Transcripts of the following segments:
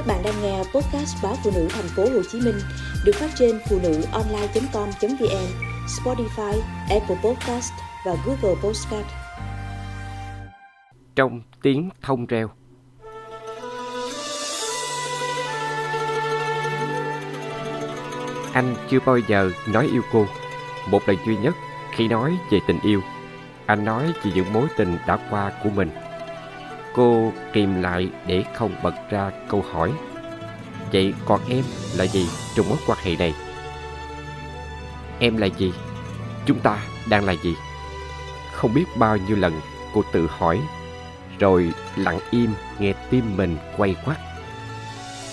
Các bạn đang nghe podcast báo phụ nữ thành phố Hồ Chí Minh được phát trên phụ nữ online.com.vn, Spotify, Apple Podcast và Google Podcast. Trong tiếng thông reo. Anh chưa bao giờ nói yêu cô. Một lần duy nhất khi nói về tình yêu, anh nói về những mối tình đã qua của mình Cô kìm lại để không bật ra câu hỏi Vậy còn em là gì trong mối quan hệ này? Em là gì? Chúng ta đang là gì? Không biết bao nhiêu lần cô tự hỏi, Rồi lặng im nghe tim mình quay quắt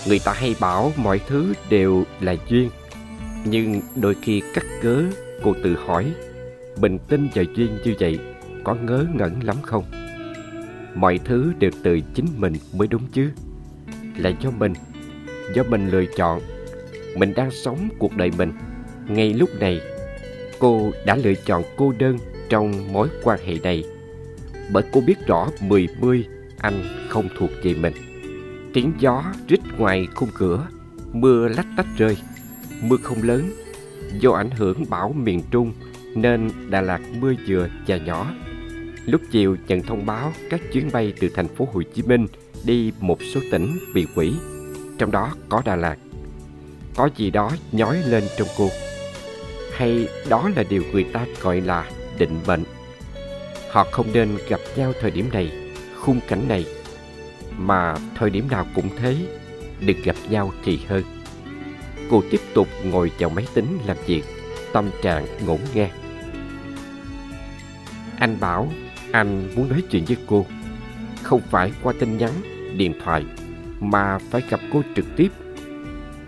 Người ta hay bảo mọi thứ đều là duyên, Nhưng đôi khi cắt cớ, cô tự hỏi, Bình tin và duyên như vậy có ngớ ngẩn lắm không? Mọi thứ đều từ chính mình mới đúng chứ. Là do mình do mình lựa chọn. Mình đang sống cuộc đời mình. Ngay lúc này, cô đã lựa chọn cô đơn trong mối quan hệ này. Bởi cô biết rõ mười mươi anh không thuộc về mình. Tiếng gió rít ngoài khung cửa, mưa lách tách rơi. Mưa không lớn, do ảnh hưởng bão miền trung nên đà lạt mưa vừa và nhỏ. Lúc chiều nhận thông báo các chuyến bay từ thành phố Hồ Chí Minh đi một số tỉnh bị hủy, trong đó có Đà Lạt. Có gì đó nhói lên trong cô. Hay đó là điều người ta gọi là định mệnh. Họ không nên gặp nhau thời điểm này, khung cảnh này, mà thời điểm nào cũng thế, đừng gặp nhau thì hơn. Cô tiếp tục ngồi vào máy tính làm việc, tâm trạng ngổn ngang. Anh bảo anh muốn nói chuyện với cô. Không phải qua tin nhắn, điện thoại Mà phải gặp cô trực tiếp.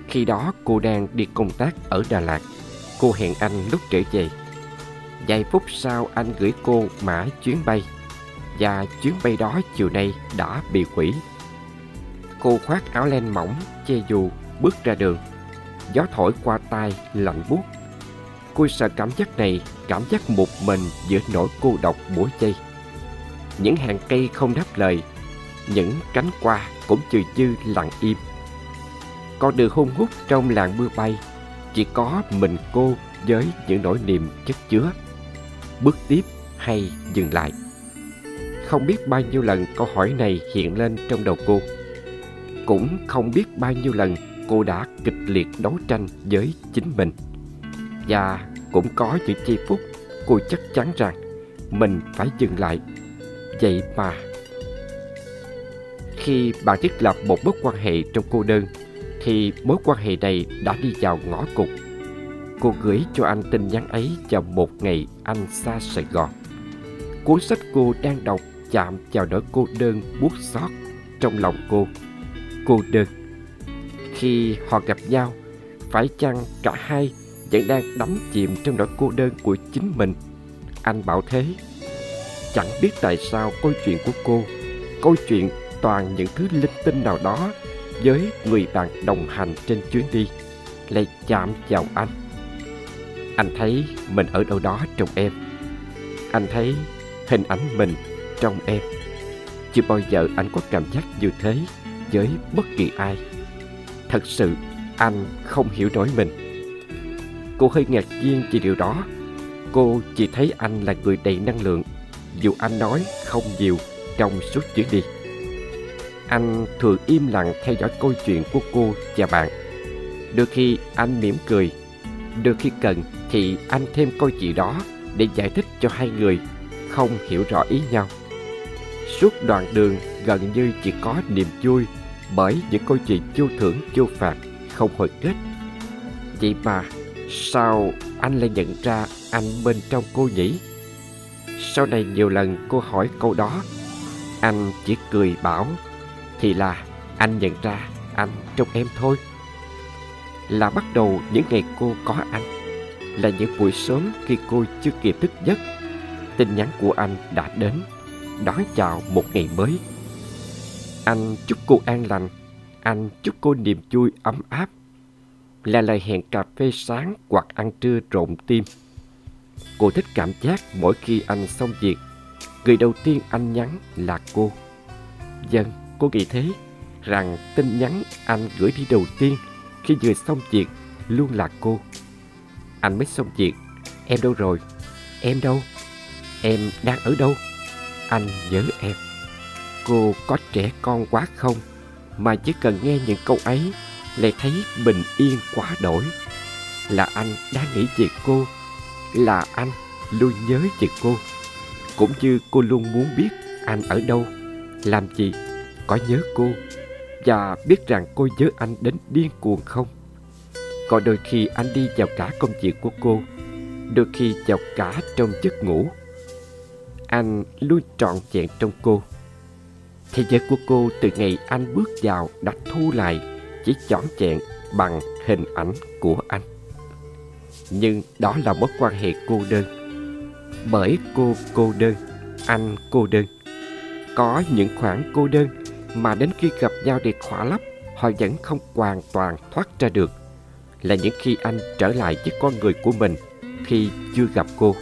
Khi đó cô đang đi công tác ở Đà Lạt. Cô hẹn anh lúc trở về. Vài phút sau anh gửi cô mã chuyến bay. Và chuyến bay đó chiều nay đã bị hủy. Cô khoác áo len mỏng, che dù, bước ra đường. Gió thổi qua tai, lạnh buốt. Cô sợ cảm giác này, cảm giác một mình giữa nỗi cô độc mỗi giây những hàng cây không đáp lời, những cánh hoa cũng chừ chư lặng im. Con đường hung hút trong làng mưa bay, chỉ có mình cô với những nỗi niềm chất chứa. Bước tiếp hay dừng lại? Không biết bao nhiêu lần câu hỏi này hiện lên trong đầu cô. Cũng không biết bao nhiêu lần cô đã kịch liệt đấu tranh với chính mình. Và cũng có những giây phút cô chắc chắn rằng mình phải dừng lại. Vậy mà. Khi bạn thiết lập một mối quan hệ trong cô đơn, Thì mối quan hệ này đã đi vào ngõ cụt. Cô gửi cho anh tin nhắn ấy vào một ngày anh xa Sài Gòn. Cuốn sách cô đang đọc chạm vào nỗi cô đơn buốt xót trong lòng cô. Cô đơn. Khi họ gặp nhau, Phải chăng cả hai vẫn đang đắm chìm trong nỗi cô đơn của chính mình? Anh bảo thế. Chẳng biết tại sao câu chuyện của cô, câu chuyện toàn những thứ linh tinh nào đó với người bạn đồng hành trên chuyến đi lại chạm vào anh. Anh thấy mình ở đâu đó trong em. Anh thấy hình ảnh mình trong em. Chưa bao giờ anh có cảm giác như thế với bất kỳ ai. Thật sự anh không hiểu nổi mình. Cô hơi ngạc nhiên vì điều đó. Cô chỉ thấy anh là người đầy năng lượng dù anh nói không nhiều trong suốt chuyến đi. Anh thường im lặng theo dõi câu chuyện của cô và bạn. Đôi khi anh mỉm cười, đôi khi cần thì anh thêm câu gì đó để giải thích cho hai người không hiểu rõ ý nhau. Suốt đoạn đường gần như chỉ có niềm vui bởi những câu chuyện vô thưởng vô phạt không hồi kết. Vậy mà sao anh lại nhận ra anh bên trong cô nhỉ? Sau này nhiều lần cô hỏi câu đó, Anh chỉ cười bảo, Thì là anh nhận ra anh trong em thôi. Là bắt đầu những ngày cô có anh, Là những buổi sớm khi cô chưa kịp thức giấc, Tin nhắn của anh đã đến, Đón chào một ngày mới. Anh chúc cô an lành, Anh chúc cô niềm vui ấm áp, Là lời hẹn cà phê sáng hoặc ăn trưa rộn tim. Cô thích cảm giác mỗi khi anh xong việc, người đầu tiên anh nhắn là cô. Dân, cô nghĩ thế. rằng tin nhắn anh gửi đi đầu tiên khi vừa xong việc luôn là cô. Anh mới xong việc. Em đâu rồi? Em đâu? Em đang ở đâu? Anh nhớ em. Cô có trẻ con quá không? Mà chỉ cần nghe những câu ấy lại thấy bình yên quá đổi. Là anh đang nghĩ về cô. Là anh luôn nhớ về cô. Cũng như cô luôn muốn biết anh ở đâu, làm gì, có nhớ cô và biết rằng cô nhớ anh đến điên cuồng không. Có đôi khi anh đi vào cả công việc của cô, đôi khi vào cả trong giấc ngủ. Anh luôn trọn vẹn trong cô. Thế giới của cô từ ngày anh bước vào đã thu lại chỉ chọn vẹn bằng hình ảnh của anh. Nhưng đó là mối quan hệ cô đơn. Bởi cô cô đơn, anh cô đơn. Có những khoảng cô đơn mà đến khi gặp nhau để khỏa lấp, họ vẫn không hoàn toàn thoát ra được. Là những khi anh trở lại với con người của mình khi chưa gặp cô.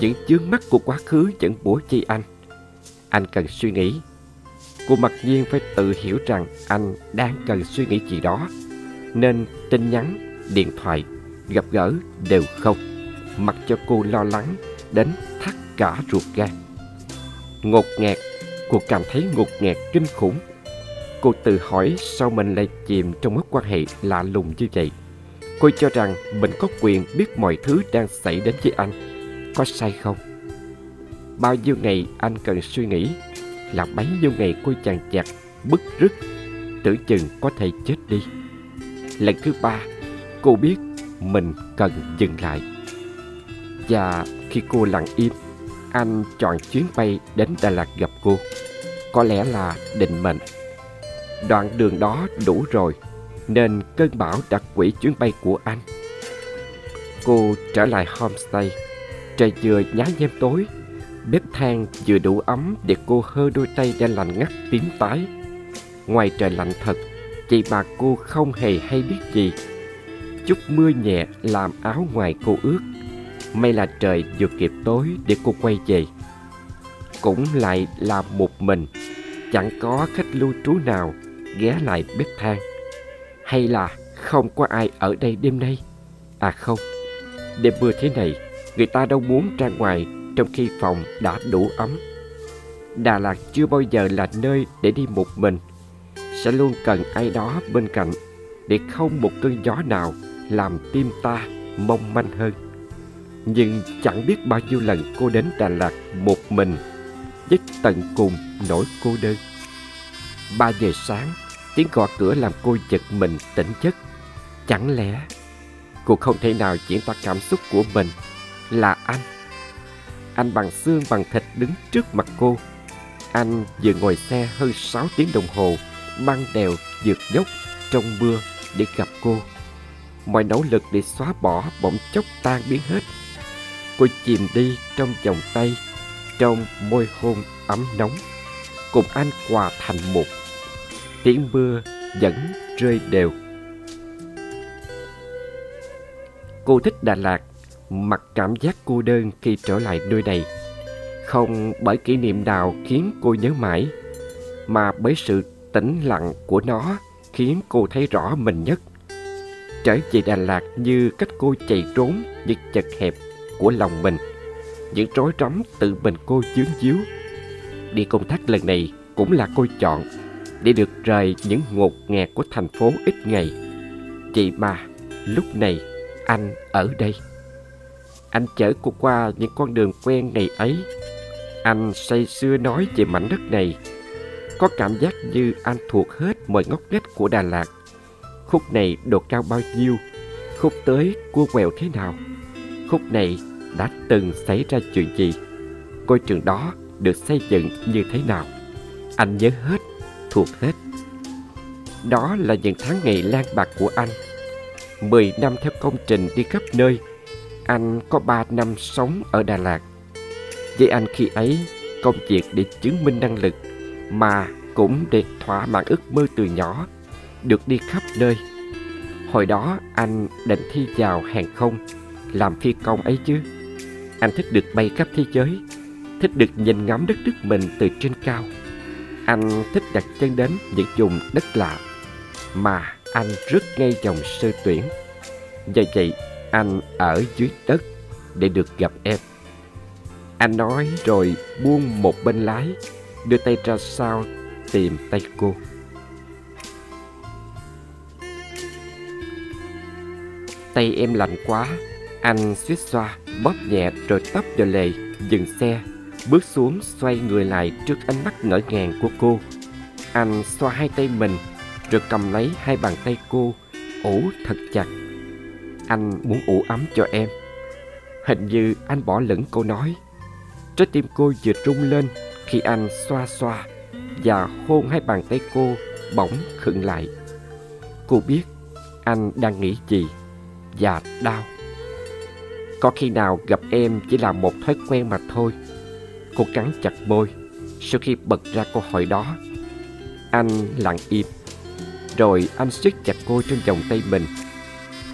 Những chướng mắt của quá khứ vẫn bủa chi anh. Anh cần suy nghĩ. Cô mặc nhiên phải tự hiểu rằng anh đang cần suy nghĩ gì đó. Nên tin nhắn, điện thoại, gặp gỡ đều không. Mặc cho cô lo lắng đến thắt cả ruột gan. Ngột ngạt Cô cảm thấy ngột ngạt kinh khủng. Cô tự hỏi sao mình lại chìm trong mối quan hệ lạ lùng như vậy. Cô cho rằng mình có quyền biết mọi thứ đang xảy đến với anh. Có sai không? Bao nhiêu ngày anh cần suy nghĩ là bấy nhiêu ngày cô chàng chặt, bức rứt, tưởng chừng có thể chết đi. Lần thứ ba, cô biết mình cần dừng lại. Và khi cô lặng im, anh chọn chuyến bay đến Đà Lạt gặp cô. Có lẽ là định mệnh. Đoạn đường đó đủ rồi, nên cơn bão đã quỷ chuyến bay của anh. Cô trở lại homestay. Trời vừa nhá nhem tối, bếp than vừa đủ ấm để cô hơ đôi tay đang lạnh ngắt tím tái. Ngoài trời lạnh thật, chị bà cô không hề hay biết gì. Chút mưa nhẹ làm áo ngoài cô ướt. May là trời vừa kịp tối để cô quay về. Cũng lại là một mình, Chẳng có khách lưu trú nào ghé lại bếp than. Hay là không có ai ở đây đêm nay? À không, Đêm mưa thế này, Người ta đâu muốn ra ngoài Trong khi phòng đã đủ ấm. Đà Lạt chưa bao giờ là nơi để đi một mình. Sẽ luôn cần ai đó bên cạnh Để không một cơn gió nào làm tim ta mong manh hơn nhưng chẳng biết bao nhiêu lần cô đến Đà Lạt một mình dứt tận cùng nỗi cô đơn. Ba giờ sáng, tiếng gõ cửa làm cô giật mình tỉnh giấc. Chẳng lẽ cô không thể nào diễn tả cảm xúc của mình là anh? Anh bằng xương bằng thịt đứng trước mặt cô. Anh vừa ngồi xe hơn 6 tiếng đồng hồ, băng đèo vượt dốc trong mưa để gặp cô. Mọi nỗ lực để xóa bỏ bỗng chốc tan biến hết Cô chìm đi trong vòng tay, trong môi hôn ấm nóng. Cùng anh hòa thành một. Tiếng mưa vẫn rơi đều. Cô thích Đà Lạt, mặc cảm giác cô đơn khi trở lại nơi này. Không bởi kỷ niệm nào khiến cô nhớ mãi, mà bởi sự tĩnh lặng của nó khiến cô thấy rõ mình nhất. Trở về Đà Lạt như cách cô chạy trốn những chật hẹp của lòng mình. Những rối rắm tự mình cô chướng díu đi công tác lần này cũng là cô chọn để được rời những ngột ngạt của thành phố ít ngày. Chị mà lúc này anh ở đây. Anh chở cô qua những con đường quen ngày ấy. Anh say sưa nói về mảnh đất này. Có cảm giác như anh thuộc hết mọi ngóc ngách của đà lạt khúc này độ cao bao nhiêu? Khúc tới cua quẹo thế nào? Khúc này đã từng xảy ra chuyện gì? Ngôi trường đó được xây dựng như thế nào? Anh nhớ hết, thuộc hết. Đó là những tháng ngày lan bạc của anh. Mười năm theo công trình đi khắp nơi, anh có ba năm sống ở Đà Lạt. Với anh khi ấy, công việc để chứng minh năng lực mà cũng để thỏa mãn ước mơ từ nhỏ được đi khắp nơi hồi đó anh định thi vào hàng không làm phi công ấy chứ anh thích được bay khắp thế giới, thích được nhìn ngắm đất nước mình từ trên cao. Anh thích đặt chân đến những vùng đất lạ mà anh rất ngay dòng sơ tuyển. Do vậy, anh ở dưới đất để được gặp em. Anh nói rồi buông một bên lái, đưa tay ra sau tìm tay cô. Tay em lạnh quá, anh suýt xoa, bóp nhẹ rồi tấp vào lề, dừng xe, bước xuống xoay người lại trước ánh mắt ngỡ ngàng của cô. Anh xoa hai tay mình, rồi cầm lấy hai bàn tay cô, ủ thật chặt. Anh muốn ủ ấm cho em. Hình như anh bỏ lửng câu nói. Trái tim cô vừa rung lên khi anh xoa xoa và hôn hai bàn tay cô bỗng khựng lại. Cô biết anh đang nghĩ gì và đau. Có khi nào gặp em chỉ là một thói quen mà thôi. Cô cắn chặt môi sau khi bật ra câu hỏi đó. Anh lặng im. Rồi anh siết chặt cô trên vòng tay mình.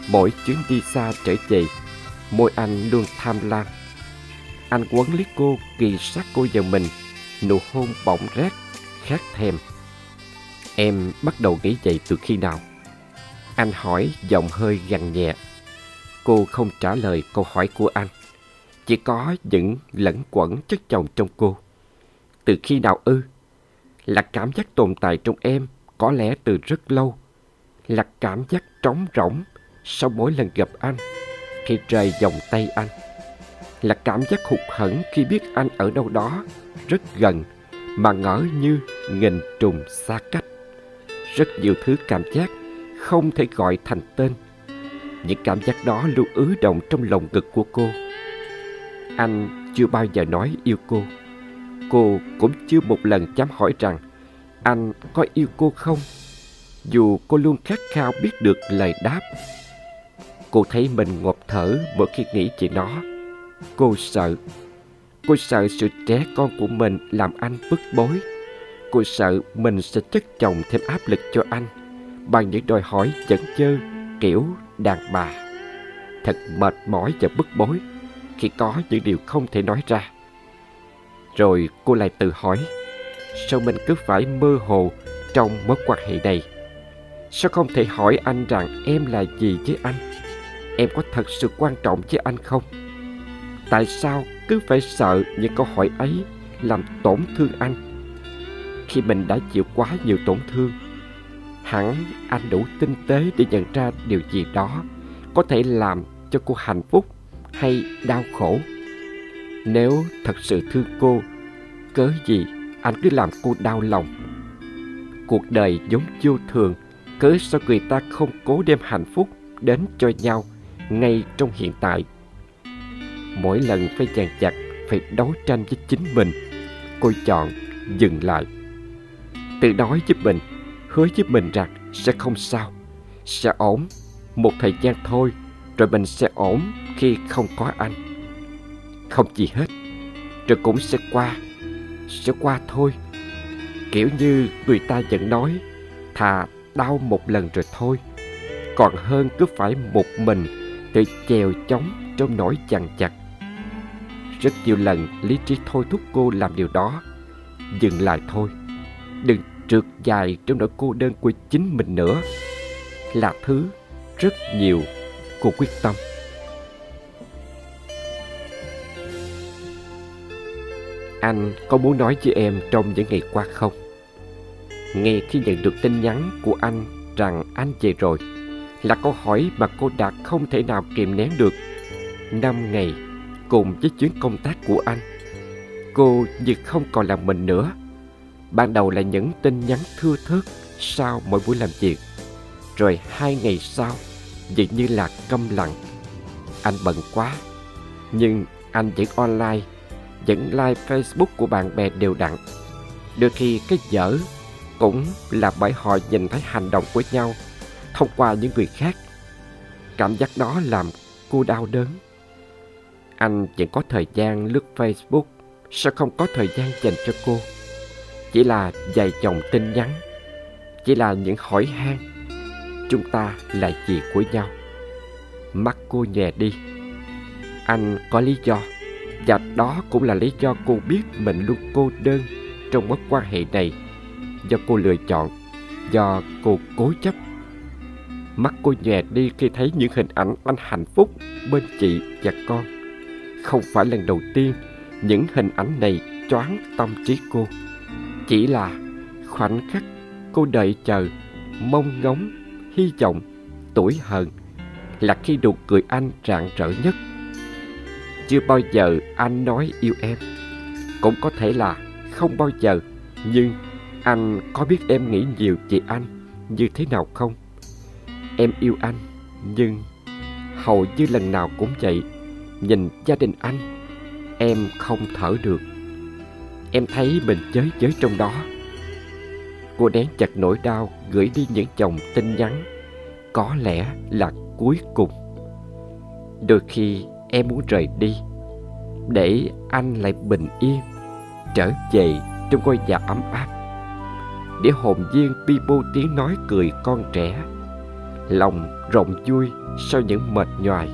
Mỗi chuyến đi xa trở về, môi anh luôn tham lam. Anh quấn lấy cô kỳ sát cô vào mình, nụ hôn bỏng rát, khát thèm. Em bắt đầu nghĩ vậy từ khi nào? Anh hỏi giọng hơi gằn nhẹ. Cô không trả lời câu hỏi của anh. Chỉ có những lẫn quẩn chất chồng trong cô. Từ khi nào ư? Là cảm giác tồn tại trong em có lẽ từ rất lâu. Là cảm giác trống rỗng sau mỗi lần gặp anh khi rời vòng tay anh. Là cảm giác hụt hẫng khi biết anh ở đâu đó rất gần mà ngỡ như nghìn trùng xa cách. Rất nhiều thứ cảm giác không thể gọi thành tên những cảm giác đó luôn ứ động trong lòng ngực của cô. Anh chưa bao giờ nói yêu cô. Cô cũng chưa một lần dám hỏi rằng anh có yêu cô không. Dù cô luôn khát khao biết được lời đáp. Cô thấy mình ngộp thở mỗi khi nghĩ về nó. Cô sợ. Cô sợ sự trẻ con của mình làm anh bức bối. Cô sợ mình sẽ chất chồng thêm áp lực cho anh bằng những đòi hỏi chẩn chơ kiểu đàn bà. Thật mệt mỏi và bức bối khi có những điều không thể nói ra. Rồi cô lại tự hỏi, sao mình cứ phải mơ hồ trong mối quan hệ này? Sao không thể hỏi anh rằng em là gì với anh? Em có thật sự quan trọng với anh không? Tại sao cứ phải sợ những câu hỏi ấy làm tổn thương anh? Khi mình đã chịu quá nhiều tổn thương hẳn anh đủ tinh tế để nhận ra điều gì đó có thể làm cho cô hạnh phúc hay đau khổ. Nếu thật sự thương cô, cớ gì anh cứ làm cô đau lòng? Cuộc đời giống vô thường, cớ sao người ta không cố đem hạnh phúc đến cho nhau ngay trong hiện tại? Mỗi lần phải dàn chặt phải đấu tranh với chính mình, cô chọn dừng lại. Tự nói với mình hứa với mình rằng sẽ không sao, sẽ ổn, một thời gian thôi, rồi mình sẽ ổn khi không có anh. Không gì hết, rồi cũng sẽ qua, sẽ qua thôi. Kiểu như người ta vẫn nói, thà đau một lần rồi thôi, còn hơn cứ phải một mình tự chèo chống trong nỗi chằng chặt. Rất nhiều lần lý trí thôi thúc cô làm điều đó. Dừng lại thôi, đừng trượt dài trong nỗi cô đơn của chính mình nữa là thứ rất nhiều cô quyết tâm. Anh có muốn nói với em trong những ngày qua không? Ngay khi nhận được tin nhắn của anh rằng anh về rồi, là câu hỏi mà cô đạt không thể nào kìm nén được. Năm ngày cùng với chuyến công tác của anh, cô như không còn là mình nữa. Ban đầu là những tin nhắn thưa thớt sau mỗi buổi làm việc. Rồi hai ngày sau, dường như là câm lặng. Anh bận quá, nhưng anh vẫn online, vẫn like Facebook của bạn bè đều đặn. Đôi khi cái dở cũng là bởi họ nhìn thấy hành động của nhau thông qua những người khác. Cảm giác đó làm cô đau đớn. Anh vẫn có thời gian lướt Facebook, sao không có thời gian dành cho cô? Chỉ là vài dòng tin nhắn chỉ là những hỏi han chúng ta là gì của nhau mắt cô nhè đi anh có lý do và đó cũng là lý do cô biết mình luôn cô đơn trong mối quan hệ này do cô lựa chọn, do cô cố chấp. Mắt cô nhòe đi khi thấy những hình ảnh anh hạnh phúc bên chị và con. Không phải lần đầu tiên những hình ảnh này choáng tâm trí cô. Chỉ là khoảnh khắc cô đợi chờ, mong ngóng, hy vọng, tuổi hờn là khi nụ cười anh rạng rỡ nhất. Chưa bao giờ anh nói yêu em. Cũng có thể là không bao giờ, nhưng anh có biết em nghĩ nhiều về anh như thế nào không? Em yêu anh, nhưng hầu như lần nào cũng vậy. Nhìn gia đình anh, em không thở được. Em thấy mình chới chới trong đó. Cô đén chặt nỗi đau, gửi đi những dòng tin nhắn có lẽ là cuối cùng. Đôi khi em muốn rời đi, để anh lại bình yên, trở về trong ngôi nhà ấm áp để hồn viên bi bô tiếng nói cười con trẻ, lòng rộng vui sau những mệt nhoài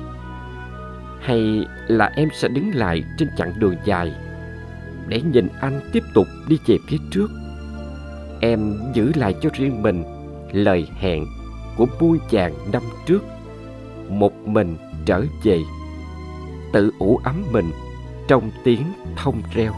hay là em sẽ đứng lại trên chặng đường dài để nhìn anh tiếp tục đi về phía trước. Em giữ lại cho riêng mình lời hẹn của muôn chàng năm trước. Một mình trở về, tự ủ ấm mình trong tiếng thông reo.